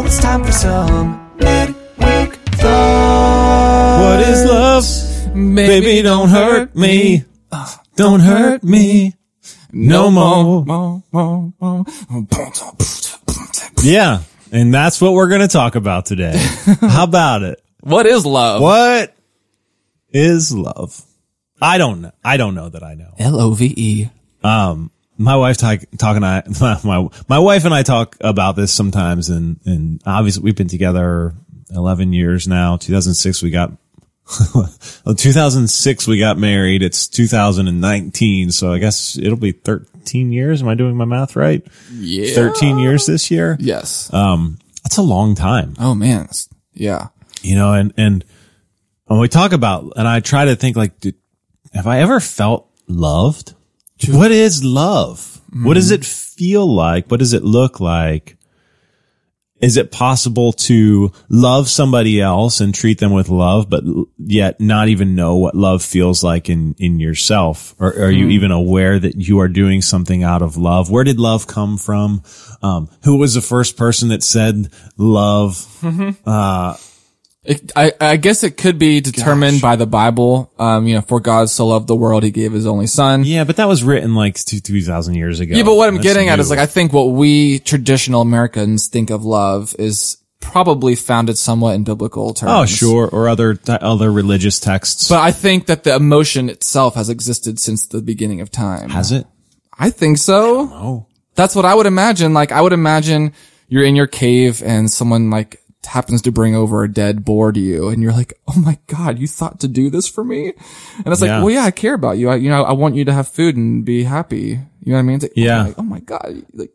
Now it's time for some midweek thoughts. What is love? Baby, don't hurt me. Don't hurt me. No more. Yeah. And that's what we're going to talk about today. How about it? What is love? What is love? I don't know. I don't know that I know. L O V E. Um, my wife talk, talking, I, my, my wife and I talk about this sometimes and, and obviously we've been together 11 years now. 2006 we got, 2006 we got married. It's 2019. So I guess it'll be 13 years. Am I doing my math right? Yeah. 13 years this year. Yes. Um, that's a long time, oh man. Yeah. you know, and, and when we talk about, and I try to think like, did, have I ever felt loved? What is love? What does mm-hmm. it feel like? What does it look like? Is it possible to love somebody else and treat them with love, but yet not even know what love feels like in, in yourself? Or are you hmm. even aware that you are doing something out of love? Where did love come from? Um, who was the first person that said love? Uh, It, I, I guess it could be determined by the Bible. Um, you know, for God so loved the world, he gave his only son. Yeah, but that was written like two, 2000 years ago. Yeah, but what I'm That's getting at is like, I think what we traditional Americans think of love is probably founded somewhat in biblical terms. Oh, sure. Or other, other religious texts. But I think that the emotion itself has existed since the beginning of time. Has it? I think so. Oh. That's what I would imagine. Like, I would imagine you're in your cave and someone like happens to bring over a dead boar to you and you're like, Oh my God, you thought to do this for me? And it's like, Yeah. well, yeah, I care about you. I, you know, I want you to have food and be happy. You know what I mean? It's like, Yeah. like, oh my God, like,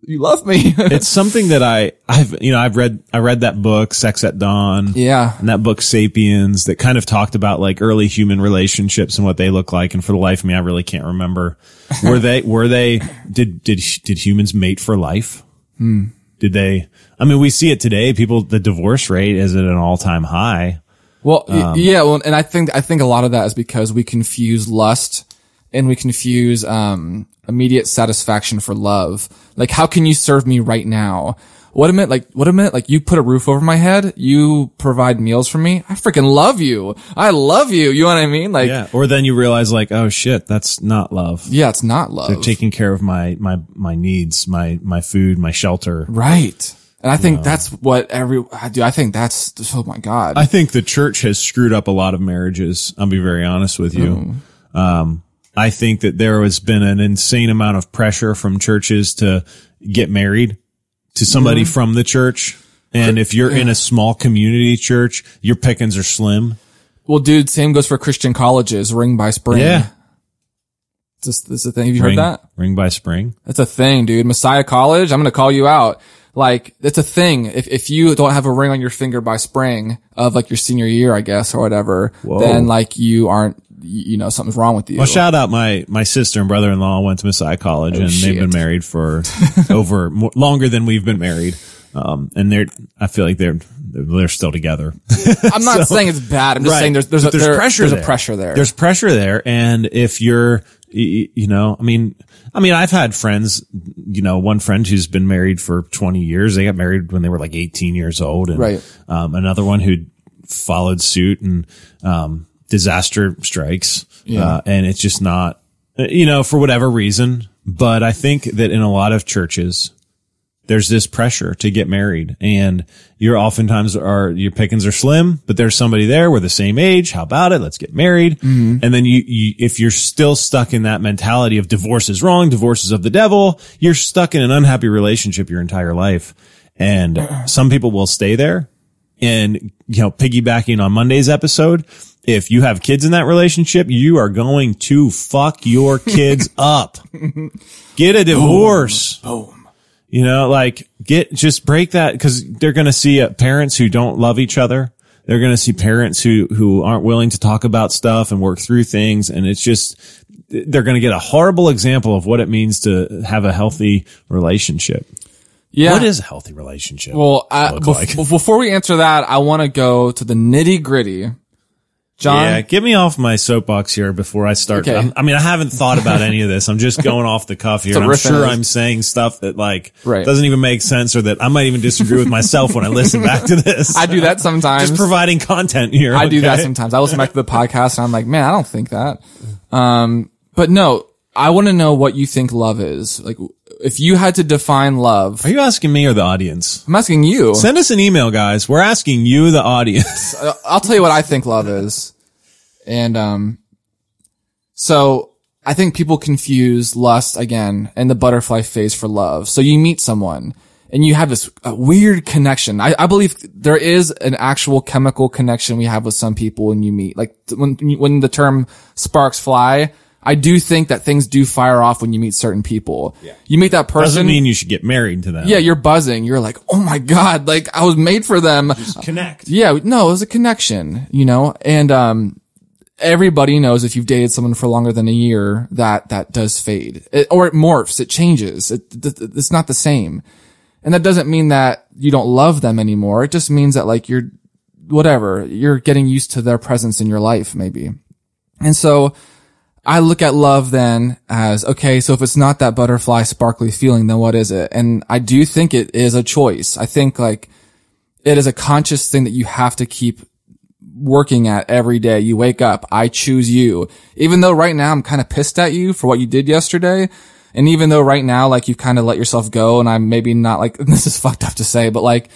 you love me. It's something that I, I've, you know, I've read, I read that book, Sex at Dawn. yeah. And that book, Sapiens, that kind of talked about like early human relationships and what they look like. And for the life of me, I really can't remember. Were they, were they, did, did, did humans mate for life? Hmm. Did they, I mean, we see it today. People, the divorce rate is at an all time high. Well, Um, yeah, well, and I think I think a lot of that is because we confuse lust and we confuse um immediate satisfaction for love. Like, how can you serve me right now? What a minute, like, what a minute, like, you put a roof over my head, you provide meals for me. I freaking love you. I love you. You know what I mean? Like, yeah. Or then you realize like, oh shit, that's not love. Yeah, it's not love. They're taking care of my, my, my needs, my, my food, my shelter. right. And I think that's what every, I do. I think that's, oh my God. I think the church has screwed up a lot of marriages. I'll be very honest with you. Um, I think that there has been an insane amount of pressure from churches to get married to somebody mm-hmm. from the church. And if you're in a small community church, your pickings are slim. well, dude, same goes for Christian colleges, ring by spring. This, this is a thing. Have you Ring, heard that? ring by spring. That's a thing, dude. Messiah College. I'm going to call you out. Like, it's a thing. If, if you don't have a ring on your finger by spring of like your senior year, I guess, or whatever, then like you aren't, you know, something's wrong with you. Well, shout out my, my sister and brother-in-law went to Messiah College and they've been married for over more, longer than we've been married. Um, and they're, I feel like they're, they're still together. I'm not saying it's bad. I'm just Right. saying there's, there's, a, there- pressure there's there. a pressure there. There's pressure there. And if you're, you know, I mean, I mean, I've had friends, you know, one friend who's been married for 20 years. They got married when they were like 18 years old. And, Right. um, another one who followed suit and, um, disaster strikes. Uh, and it's just not, you know, for whatever reason. But I think that in a lot of churches, there's this pressure to get married and you're oftentimes are your pickings are slim, but there's somebody there. We're the same age. How about it? Let's get married. And then you, you, if you're still stuck in that mentality of divorce is wrong, divorce is of the devil, you're stuck in an unhappy relationship your entire life. And some people will stay there and, you know, piggybacking on Monday's episode, if you have kids in that relationship, you are going to fuck your kids up. Get a divorce. boom. You know, like get, just break that because they're going to see uh, parents who don't love each other. They're going to see parents who, who aren't willing to talk about stuff and work through things. And it's just, they're going to get a horrible example of what it means to have a healthy relationship. yeah. What is a healthy relationship? Well, I, look bef- like? before we answer that, I want to go to the nitty gritty John. Yeah, get me off my soapbox here before I start. Okay. I'm- mean, I haven't thought about any of this. I'm just going off the cuff here. I'm sure. I'm saying stuff that like Right. doesn't even make sense or that I might even disagree with myself when I listen back to this. I do that sometimes. just providing content here. I do that sometimes. I listen back to the podcast and I'm like, man, I don't think that. Um, but no, I want to know what you think love is. Like, if you had to define love, Are you asking me or the audience? I'm asking you. Send us an email, guys. We're asking you, the audience. Uh, I'll tell you what I think love is. And, um, so I think people confuse lust again and the butterfly phase for love. So you meet someone and you have this uh, weird connection. I, I believe there is an actual chemical connection we have with some people when you meet. Like th- when, when the term sparks fly, I do think that things do fire off when you meet certain people. Yeah. You meet that person. Doesn't mean you should get married to them. yeah, you're buzzing. You're like, oh my God, like I was made for them. connect. Yeah, no, it was a connection, you know, and, um, everybody knows if you've dated someone for longer than a year that that does fade it, or it morphs, it changes. It, th- th- it's not the same. And that doesn't mean that you don't love them anymore. It just means that like you're, whatever, you're getting used to their presence in your life, maybe. And so I look at love then as, okay, so if it's not that butterfly sparkly feeling, then what is it? And I do think it is a choice. I think like it is a conscious thing that you have to keep working at every day. You wake up, I choose you. Even though right now I'm kind of pissed at you for what you did yesterday. And even though right now, like you've kind of let yourself go and I'm maybe not like, this is fucked up to say, but like,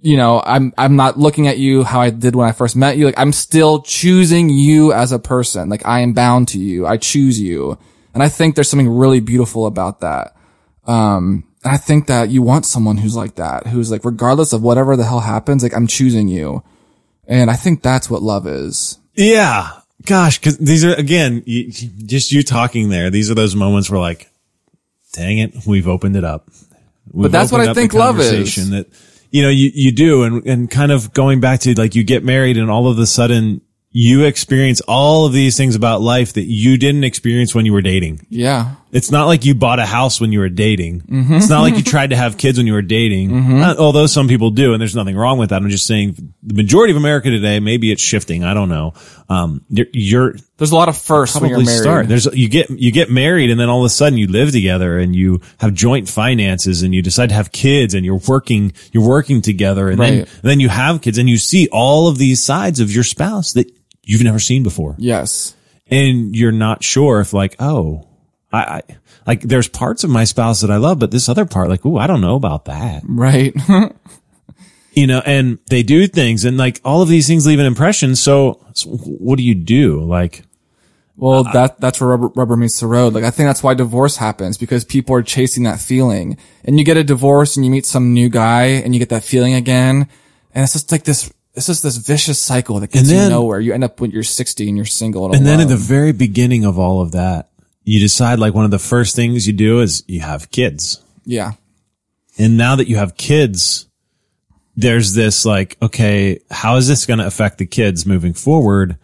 you know, I'm, I'm not looking at you how I did when I first met you. Like I'm still choosing you as a person. Like I am bound to you. I choose you. And I think there's something really beautiful about that. Um, and I think that you want someone who's like that, who's like, regardless of whatever the hell happens, like I'm choosing you. And I think that's what love is. Yeah. Gosh, cause these are, again, you, just you talking there. These are those moments where like, dang it, we've opened it up. We've that's what I think love is. That, you know, you, you do. And, and kind of going back to like you get married and all of a sudden you experience all of these things about life that you didn't experience when you were dating. Yeah. It's not like you bought a house when you were dating. Mm-hmm. It's not like you tried to have kids when you were dating. Uh, although some people do, and there's nothing wrong with that. I'm just saying the majority of America today, maybe it's shifting. I don't know. Um, you're, you're There's a lot of firsts when you're married. start. There's you get you get married, and then all of a sudden you live together, and you have joint finances, and you decide to have kids, and you're working you're working together, and then and then you have kids, and you see all of these sides of your spouse that you've never seen before yes. and you're not sure if like, oh, I, I like there's parts of my spouse that I love, but this other part, like, oh, I don't know about that, Right. you know, and they do things and like all of these things leave an impression. So, so what do you do? Like, well, that, that's where rubber, rubber meets the road. Like, I think that's why divorce happens because people are chasing that feeling and you get a divorce and you meet some new guy and you get that feeling again. And it's just like this, it's just this vicious cycle that gets then- you nowhere. You end up when you're 60 and you're single. and then at the very beginning of all of that, you decide like one of the first things you do is you have kids. yeah. And now that you have kids, there's this like, okay, how is this going to affect the kids moving forward?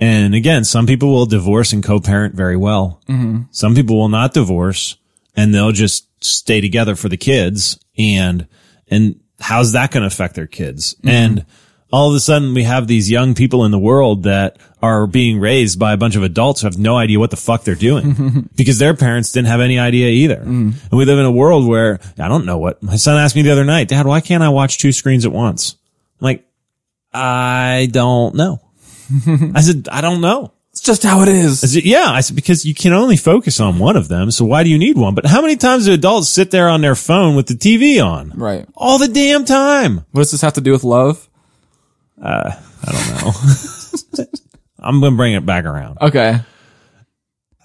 And again, some people will divorce and co-parent very well. Mm-hmm. Some people will not divorce and they'll just stay together for the kids. And, and how's that going to affect their kids? Mm-hmm. And all of a sudden we have these young people in the world that are being raised by a bunch of adults who have no idea what the fuck they're doing because their parents didn't have any idea either. Mm. And we live in a world where I don't know what my son asked me the other night, dad, why can't I watch two screens at once? I'm like, I don't know. I said, I don't know. It's just how it is. I said, yeah. I said, because you can only focus on one of them. So why do you need one? But how many times do adults sit there on their phone with the TV on? Right. All the damn time. What does this have to do with love? I don't know. I'm going to bring it back around. Okay.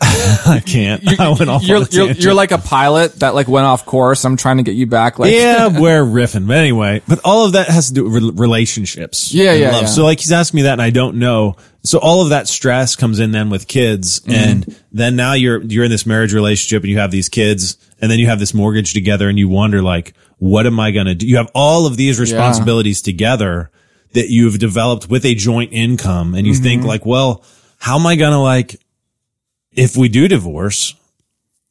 I can't. I went off You're, you're, you're like a pilot that like went off course. I'm trying to get you back. Like, yeah, we're riffing. But anyway, but all of that has to do with relationships. Yeah, yeah, yeah. So like he's asking me that and I don't know. So all of that stress comes in then with kids Mm-hmm. and then now you're, you're in this marriage relationship and you have these kids and then you have this mortgage together and you wonder like, what am I to do? You have all of these responsibilities together that you've developed with a joint income and you Mm-hmm. think like, well, how am I going to like, if we do divorce,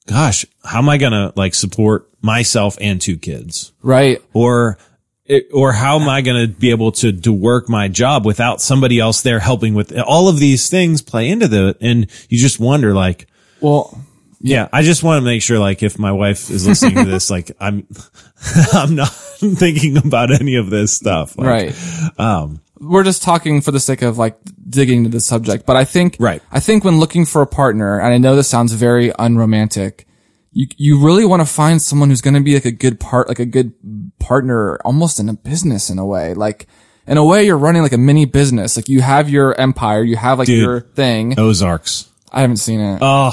gosh, how am I going to like support myself and two kids? right. or it, or how am I going to be able to to work my job without somebody else there helping with all of these things play into the and you just wonder like Well, yeah, I just want to make sure like if my wife is listening to this like I'm I'm not thinking about any of this stuff like, right. um we're just talking for the sake of like digging into the subject. But I think, Right. I think when looking for a partner, and I know this sounds very unromantic, you, you really want to find someone who's going to be like a good part, like a good partner almost in a business in a way. Like, in a way, you're running like a mini business. Like you have your empire, you have like Dude. your thing. Ozarks. I haven't seen it. Oh,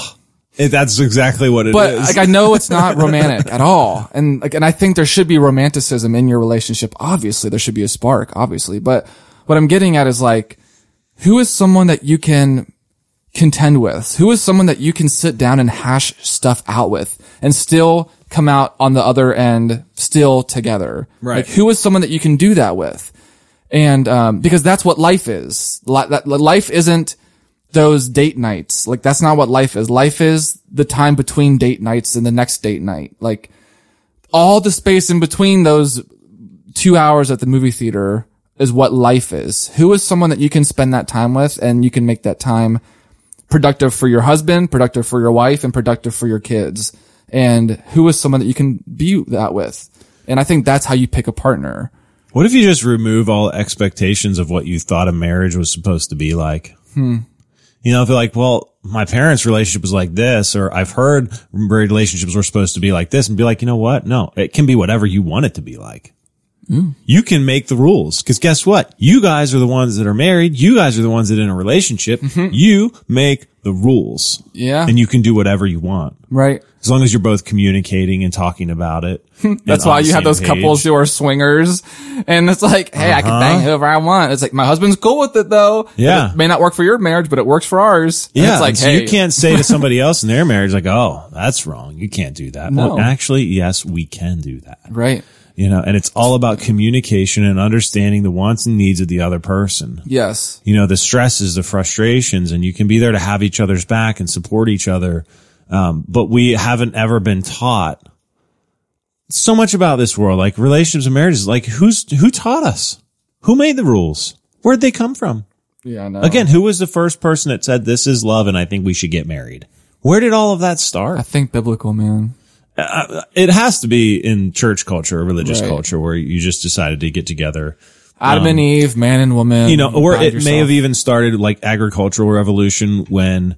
it, that's exactly what it is. but like I know it's not romantic at all, and like and I think there should be romanticism in your relationship. Obviously, there should be a spark. Obviously, but what I'm getting at is like, who is someone that you can contend with? Who is someone that you can sit down and hash stuff out with, and still come out on the other end still together? Right. Like, who is someone that you can do that with? And um, because that's what life is. Li- that life isn't those date nights. Like that's not what life is. Life is the time between date nights and the next date night. Like all the space in between those two hours at the movie theater is what life is. Who is someone that you can spend that time with and you can make that time productive for your husband, productive for your wife, and productive for your kids? And who is someone that you can be that with? And I think that's how you pick a partner. What if you just remove all expectations of what you thought a marriage was supposed to be like? Hmm. You know, if they're like, well, my parents' relationship was like this, or I've heard relationships were supposed to be like this, and be like, you know what? No, it can be whatever you want it to be like. Hmm. You can make the rules. Cause guess what? You guys are the ones that are married. You guys are the ones that are in a relationship. You make the rules. Mm-hmm. Yeah. And you can do whatever you want. Right. As long as you're both communicating and talking about it. That's why you have those couples who are swingers, and it's like, hey, I can uh-huh. bang whoever I want. It's like my husband's cool with it though. Yeah. it may not work for your marriage, but it works for ours. And Yeah, it's like, so hey, you can't say to somebody else in their marriage, like, "Oh, that's wrong. You can't do that." No. Well, actually, yes, we can do that. right? You know, and it's all about communication and understanding the wants and needs of the other person. Yes, You know, the stresses, the frustrations, and you can be there to have each other's back and support each other. Um, but we haven't ever been taught so much about this world, like relationships and marriages. Like, who's who taught us? Who made the rules? Where'd they come from? yeah, I know. Again, who was the first person that said this is love and I think we should get married? Where did all of that start? I think biblical man. Uh, uh, it has to be in church culture or religious Right. culture where you just decided to get together. Adam and um, Eve, man and woman. You know, or guide it may have even started like agricultural revolution when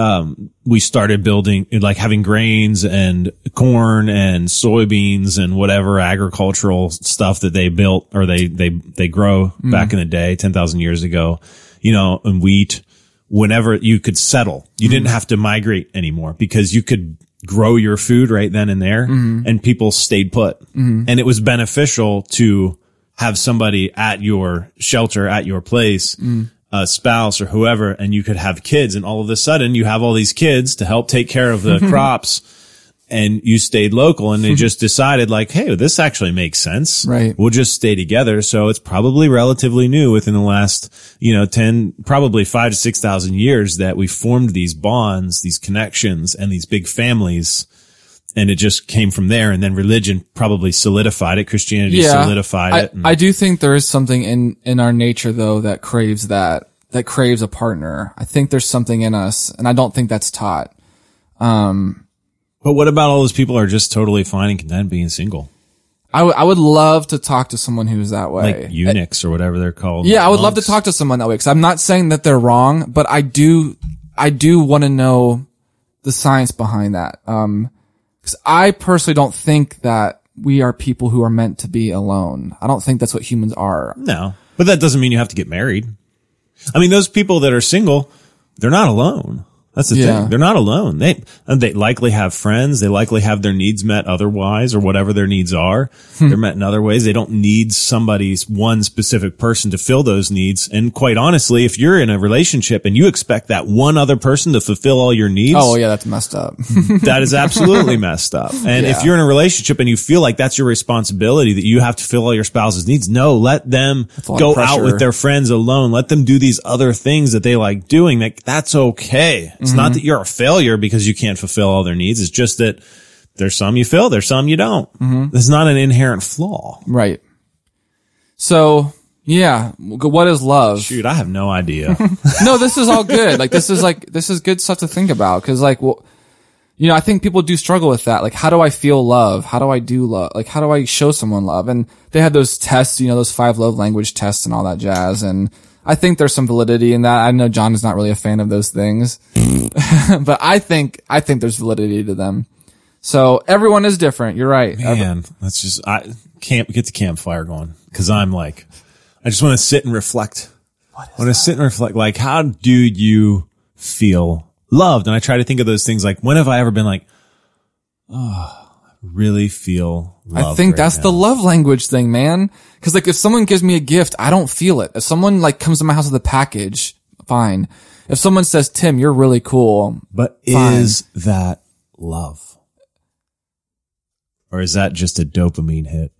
um, we started building like having grains and corn and soybeans and whatever agricultural stuff that they built or they they they grow Mm-hmm. back in the day 10,000 years ago you know and wheat whenever you could settle you didn't Mm-hmm. have to migrate anymore because you could grow your food right then and there Mm-hmm. and people stayed put and it was beneficial to have somebody at your shelter at your place Mm. A spouse or whoever and you could have kids and all of a sudden you have all these kids to help take care of the crops and you stayed local and they just decided like hey this actually makes sense Right. we'll just stay together so it's probably relatively new within the last you know 10 probably 5 to 6000 years that we formed these bonds these connections and these big families and it just came from there and then religion probably solidified it christianity solidified I, it and- I do think there is something in in our nature though that craves that that craves a partner. I think there's something in us, and I don't think that's taught. Um, but what about all those people who are just totally fine and content being single I would I would love to talk to someone who's that way. like eunuchs or whatever they're called Yeah, I would love to talk to someone that way because I'm not saying that they're wrong, but I do, I do want to know the science behind that. Um, because I personally don't think that we are people who are meant to be alone. I don't think that's what humans are. No, but that doesn't mean you have to get married. I mean, those people that are single, they're not alone. That's the Yeah. thing. They're not alone. They, and they likely have friends. They likely have their needs met otherwise or whatever their needs are. Hmm. They're met in other ways. They don't need somebody's one specific person to fill those needs. And quite honestly, if you're in a relationship and you expect that one other person to fulfill all your needs, Oh yeah, that's messed up. that is absolutely messed up. And Yeah. if you're in a relationship and you feel like that's your responsibility, that you have to fill all your spouse's needs, no, let them go out with their friends alone. Let them do these other things that they like doing. That that's okay. It's Mm-hmm. not that you're a failure because you can't fulfill all their needs. It's just that there's some you fill, there's some you don't. Mm-hmm. It's not an inherent flaw. right. So yeah, what is love? Dude, I have no idea. no, this is all good. Like this is like this is good stuff to think about because like well, you know, I think people do struggle with that. Like, how do I feel love? How do I do love? Like, how do I show someone love? And they had those tests, you know, those five love language tests and all that jazz. And I think there's some validity in that. I know John is not really a fan of those things, but I think I think there's validity to them. So everyone is different. You're right. Man, let's just I can't get the campfire going because I'm like, I just want to sit and reflect. I want to sit and reflect. Like, how do you feel loved? And I try to think of those things. Like, when have I ever been like, oh, I really feel loved I think right that's now. the love language thing, man. Cause like if someone gives me a gift, I don't feel it. If someone like comes to my house with a package, fine. If someone says, Tim, you're really cool. But Fine. is that love? Or is that just a dopamine hit?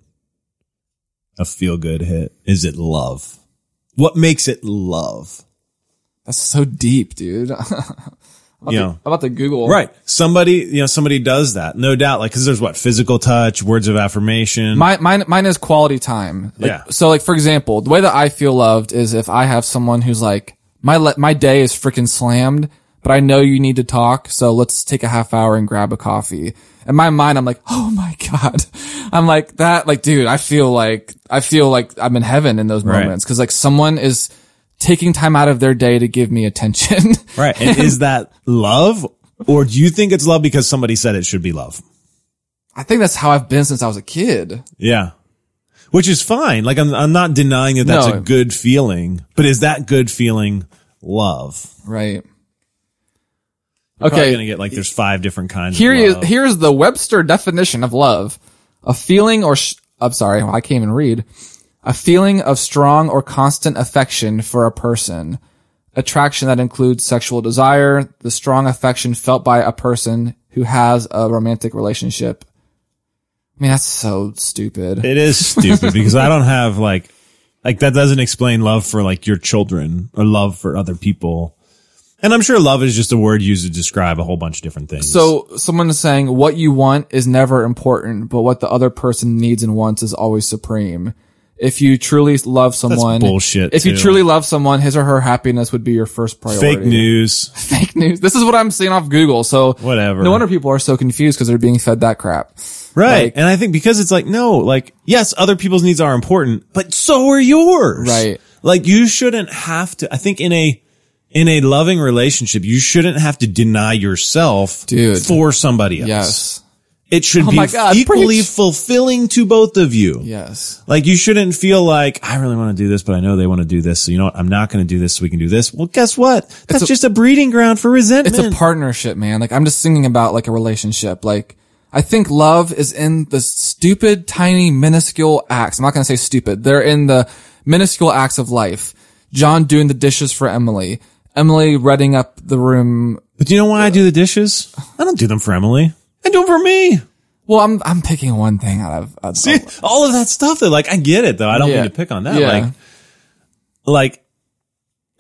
A feel good hit? Is it love? What makes it love? That's so deep, dude. I'm You know, about to Google. right. Somebody, you know, somebody does that. No doubt. Like, cause there's what? Physical touch, words of affirmation. Mine, mine, mine is quality time. Like, Yeah. So like, for example, the way that I feel loved is if I have someone who's like, my, le- my day is freaking slammed, but I know you need to talk. So let's take a half hour and grab a coffee. In my mind, I'm like, oh my God. I'm like that, like, dude, I feel like, I feel like I'm in heaven in those Right. moments. Cause like someone is taking time out of their day to give me attention. right. And is that love? Or do you think it's love because somebody said it should be love? I think that's how I've been since I was a kid. Yeah. Which is fine. Like I'm, I'm not denying that that's No. a good feeling, but is that good feeling love? Right. Probably Okay. gonna get like there's five different kinds. Here of is here's the Webster definition of love: a feeling or sh- I'm sorry, I can't even read. A feeling of strong or constant affection for a person, attraction that includes sexual desire, the strong affection felt by a person who has a romantic relationship. I mean, that's so stupid. It is stupid because I don't have like, like that doesn't explain love for like your children or love for other people. And I'm sure love is just a word used to describe a whole bunch of different things. So someone is saying what you want is never important, but what the other person needs and wants is always supreme. If you truly love someone, bullshit, If you too. truly love someone, his or her happiness would be your first priority. fake news. Fake news. This is what I'm seeing off Google. So Whatever. No wonder people are so confused because they're being fed that crap. Right. Like- and I think because it's like, no, like, yes, other people's needs are important, but so are yours. Right. Like you shouldn't have to, I think in a, in a loving relationship, you shouldn't have to deny yourself Dude. for somebody else. Yes. It should Oh be God, equally preach. fulfilling to both of you. Yes. Like you shouldn't feel like I really want to do this, but I know they want to do this. So you know what? I'm not going to do this so we can do this. Well, guess what? That's a- just a breeding ground for resentment. It's a partnership, man. Like I'm just singing about like a relationship. Like I think love is in the stupid, tiny, minuscule acts. I'm not going to say stupid. They're in the minuscule acts of life. John doing the dishes for Emily. Emily redding up the room. but do you know why I do the dishes? I don't do them for Emily. Them for me. Well, I'm, I'm picking one thing out of, out of See, all of that stuff though, like I get it though. I don't Yeah. mean to pick on that. Yeah. Like, like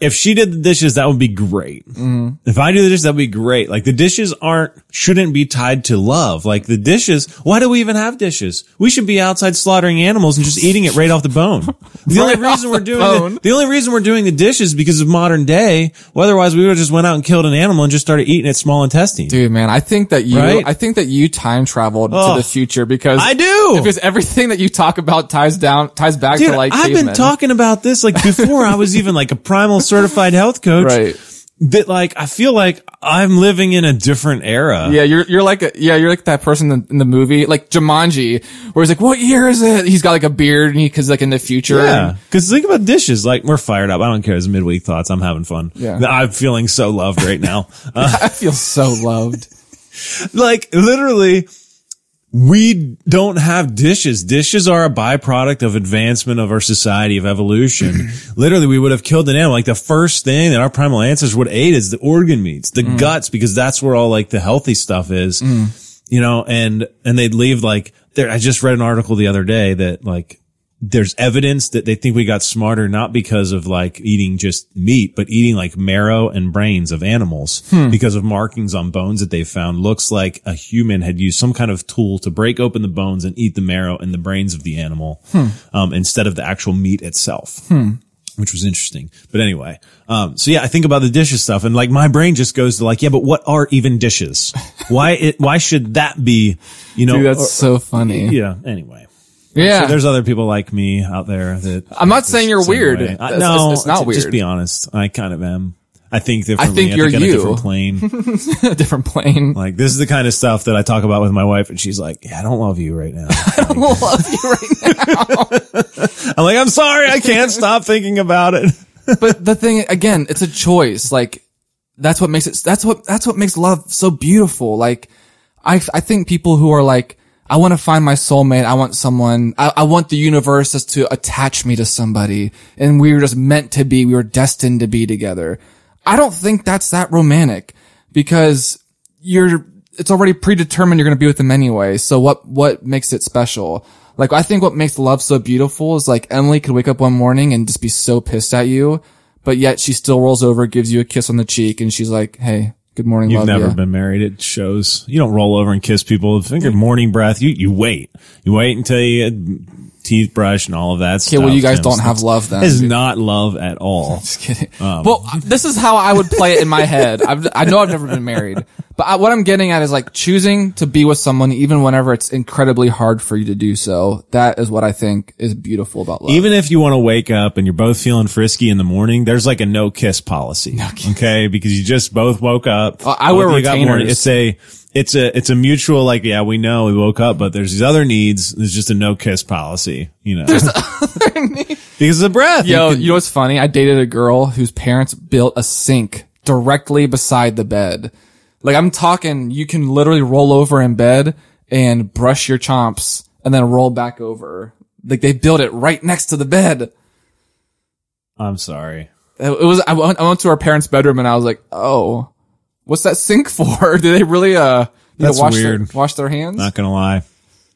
if she did the dishes, that would be great. Mm-hmm. If I do the dishes, that would be great. Like the dishes aren't, shouldn't be tied to love. Like the dishes, why do we even have dishes? We should be outside slaughtering animals and just eating it right off the bone. The only Right off reason we're doing bone. the, the only reason we're doing the dishes because of modern day. Well, otherwise we would have just went out and killed an animal and just started eating its small intestine. Dude, man, I think that you, Right? I think that you time traveled Oh. to the future because I do. Because everything that you talk about ties down, ties back Dude, to like I've been talking about this like before I was even like a primal certified health coach. Right. That like I feel like I'm living in a different era. Yeah, you're you're like a, yeah, you're like that person in the, in the movie, like Jumanji, where he's like, "What year is it?" He's got like a beard, and he because like in the future. Yeah. Cause think about dishes. Like we're fired up. I don't care. It's midweek thoughts. I'm having fun. Yeah. I'm feeling so loved right now. Uh, I feel so loved. like literally we don't have dishes. Dishes are a byproduct of advancement of our society of evolution. Mm-hmm. literally we would have killed an animal. Like the first thing that our primal ancestors would ate is the organ meats, the mm. guts, because that's where all like the healthy stuff is, mm. you know, and, and they'd leave like there. I just read an article the other day that like there's evidence that they think we got smarter not because of like eating just meat, but eating like marrow and brains of animals because of markings on bones that they found. Looks like a human had used some kind of tool to break open the bones and eat the marrow and the brains of the animal, um, instead of the actual meat itself. Which was interesting. But anyway, um, so yeah, I think about the dishes stuff and like my brain just goes to like, yeah, but what are even dishes? Why it, why should that be, you know, Dude, that's or- so funny. yeah, anyway. Yeah. So there's other people like me out there that I'm not saying you're weird. I, no, it's- it's not weird. Just be honest. I kind of am. I think differently. I think you're on a you. different plane. a different plane. like this is the kind of stuff that I talk about with my wife, and she's like, "Yeah, I don't love you right now." I don't like, love you right now." I'm like, "I'm sorry, I can't stop thinking about it." but the thing again, it's a choice. Like that's what makes it. That's what that's what makes love so beautiful. Like I I think people who are like. I want to find my soulmate. I want someone, I, I want the universe just to attach me to somebody. And we were just meant to be, we were destined to be together. I don't think that's that romantic because you're, it's already predetermined you're going to be with them anyway. So what, what makes it special? Like, I think what makes love so beautiful is like Emily could wake up one morning and just be so pissed at you, but yet she still rolls over, gives you a kiss on the cheek, and she's like, Hey, good morning, You've love never ya." been married. It shows. You don't roll over and kiss people. Of morning breath. You you wait. You wait until you get teeth brush and all of that Okay, stuff. well, you guys don't have love then. Is not love at all. Just kidding. Um, well, this is how I would play it in my head. I've, I know I've never been married, but I, what I'm getting at is like choosing to be with someone even whenever it's incredibly hard for you to do so. That is what I think is beautiful about love. Even if you want to wake up and you're both feeling frisky in the morning, there's like a no kiss policy. Okay. Because you just both woke up. Uh, I wear Both of got morning- retainers. It's a, it's a, it's a mutual, like, yeah, we know we woke up, but there's these other needs. There's just a no kiss policy, you know, because of the breath. You Yo, can- you know what's funny? I dated a girl whose parents built a sink directly beside the bed. Like I'm talking, you can literally roll over in bed and brush your chomps and then roll back over. Like they built it right next to the bed. I'm sorry. It was, I went, I went to our parents' bedroom and I was like, oh, what's that sink for? Do they really, uh, That's wash weird. Their, wash their hands? Not gonna lie.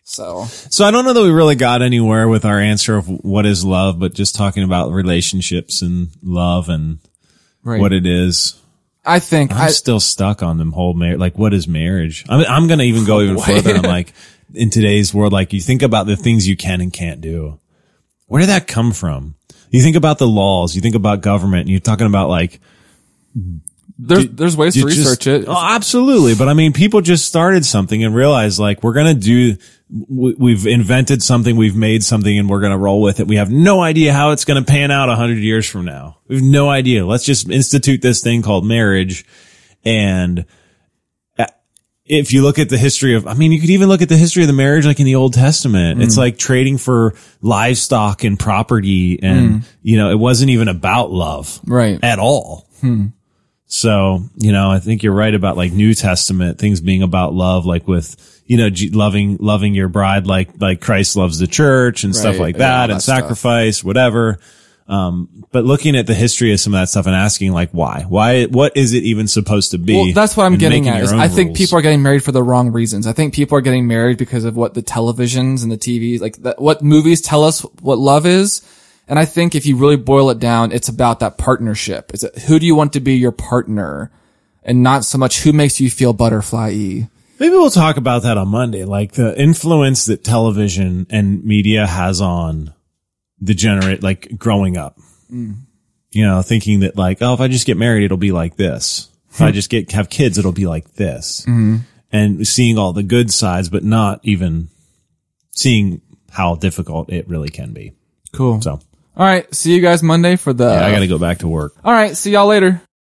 so, So I don't know that we really got anywhere with our answer of what is love, but just talking about relationships and love and right. what it is. I think, I'm I, still stuck on them whole marriage. Like, what is marriage? I'm, I'm going to even go even further. I'm like, in today's world, like you think about the things you can and can't do. Where did that come from? You think about the laws, you think about government, and you're talking about like, there's, there's ways to just- research it. Oh, absolutely. But I mean, people just started something and realized like, we're going to do, we- we've invented something, we've made something and we're going to roll with it. We have no idea how it's going to pan out a hundred years from now. We have no idea. Let's just institute this thing called marriage. And uh, if you look at the history of, I mean, you could even look at the history of the marriage, like in the Old Testament. It's mm. like trading for livestock and property. And, mm. you know, it wasn't even about love Right. at all. Hmm. So, you know, I think you're right about like New Testament things being about love, like with, you know, G- loving, loving your bride, like, like Christ loves the church and stuff Right. like Yeah, all that that and stuff. sacrifice, whatever. Um, but looking at the history of some of that stuff and asking like, why, why, what is it even supposed to be? Well, that's what I'm getting at. I think rules. people are getting married for the wrong reasons. I think people are getting married because of what the televisions and the TVs, like that, what movies tell us what love is. And I think if you really boil it down, it's about that partnership. It's who do you want to be your partner, and not so much who makes you feel butterfly-y. Maybe we'll talk about that on Monday, like the influence that television and media has on the generate, like growing up. Mm. You know, thinking that like, oh, if I just get married, it'll be like this. If I hmm. just get have kids, it'll be like this. Mm-hmm. And seeing all the good sides, but not even seeing how difficult it really can be. Cool. So All right. See you guys Monday for the. I got to go back to work. All right. See y'all later.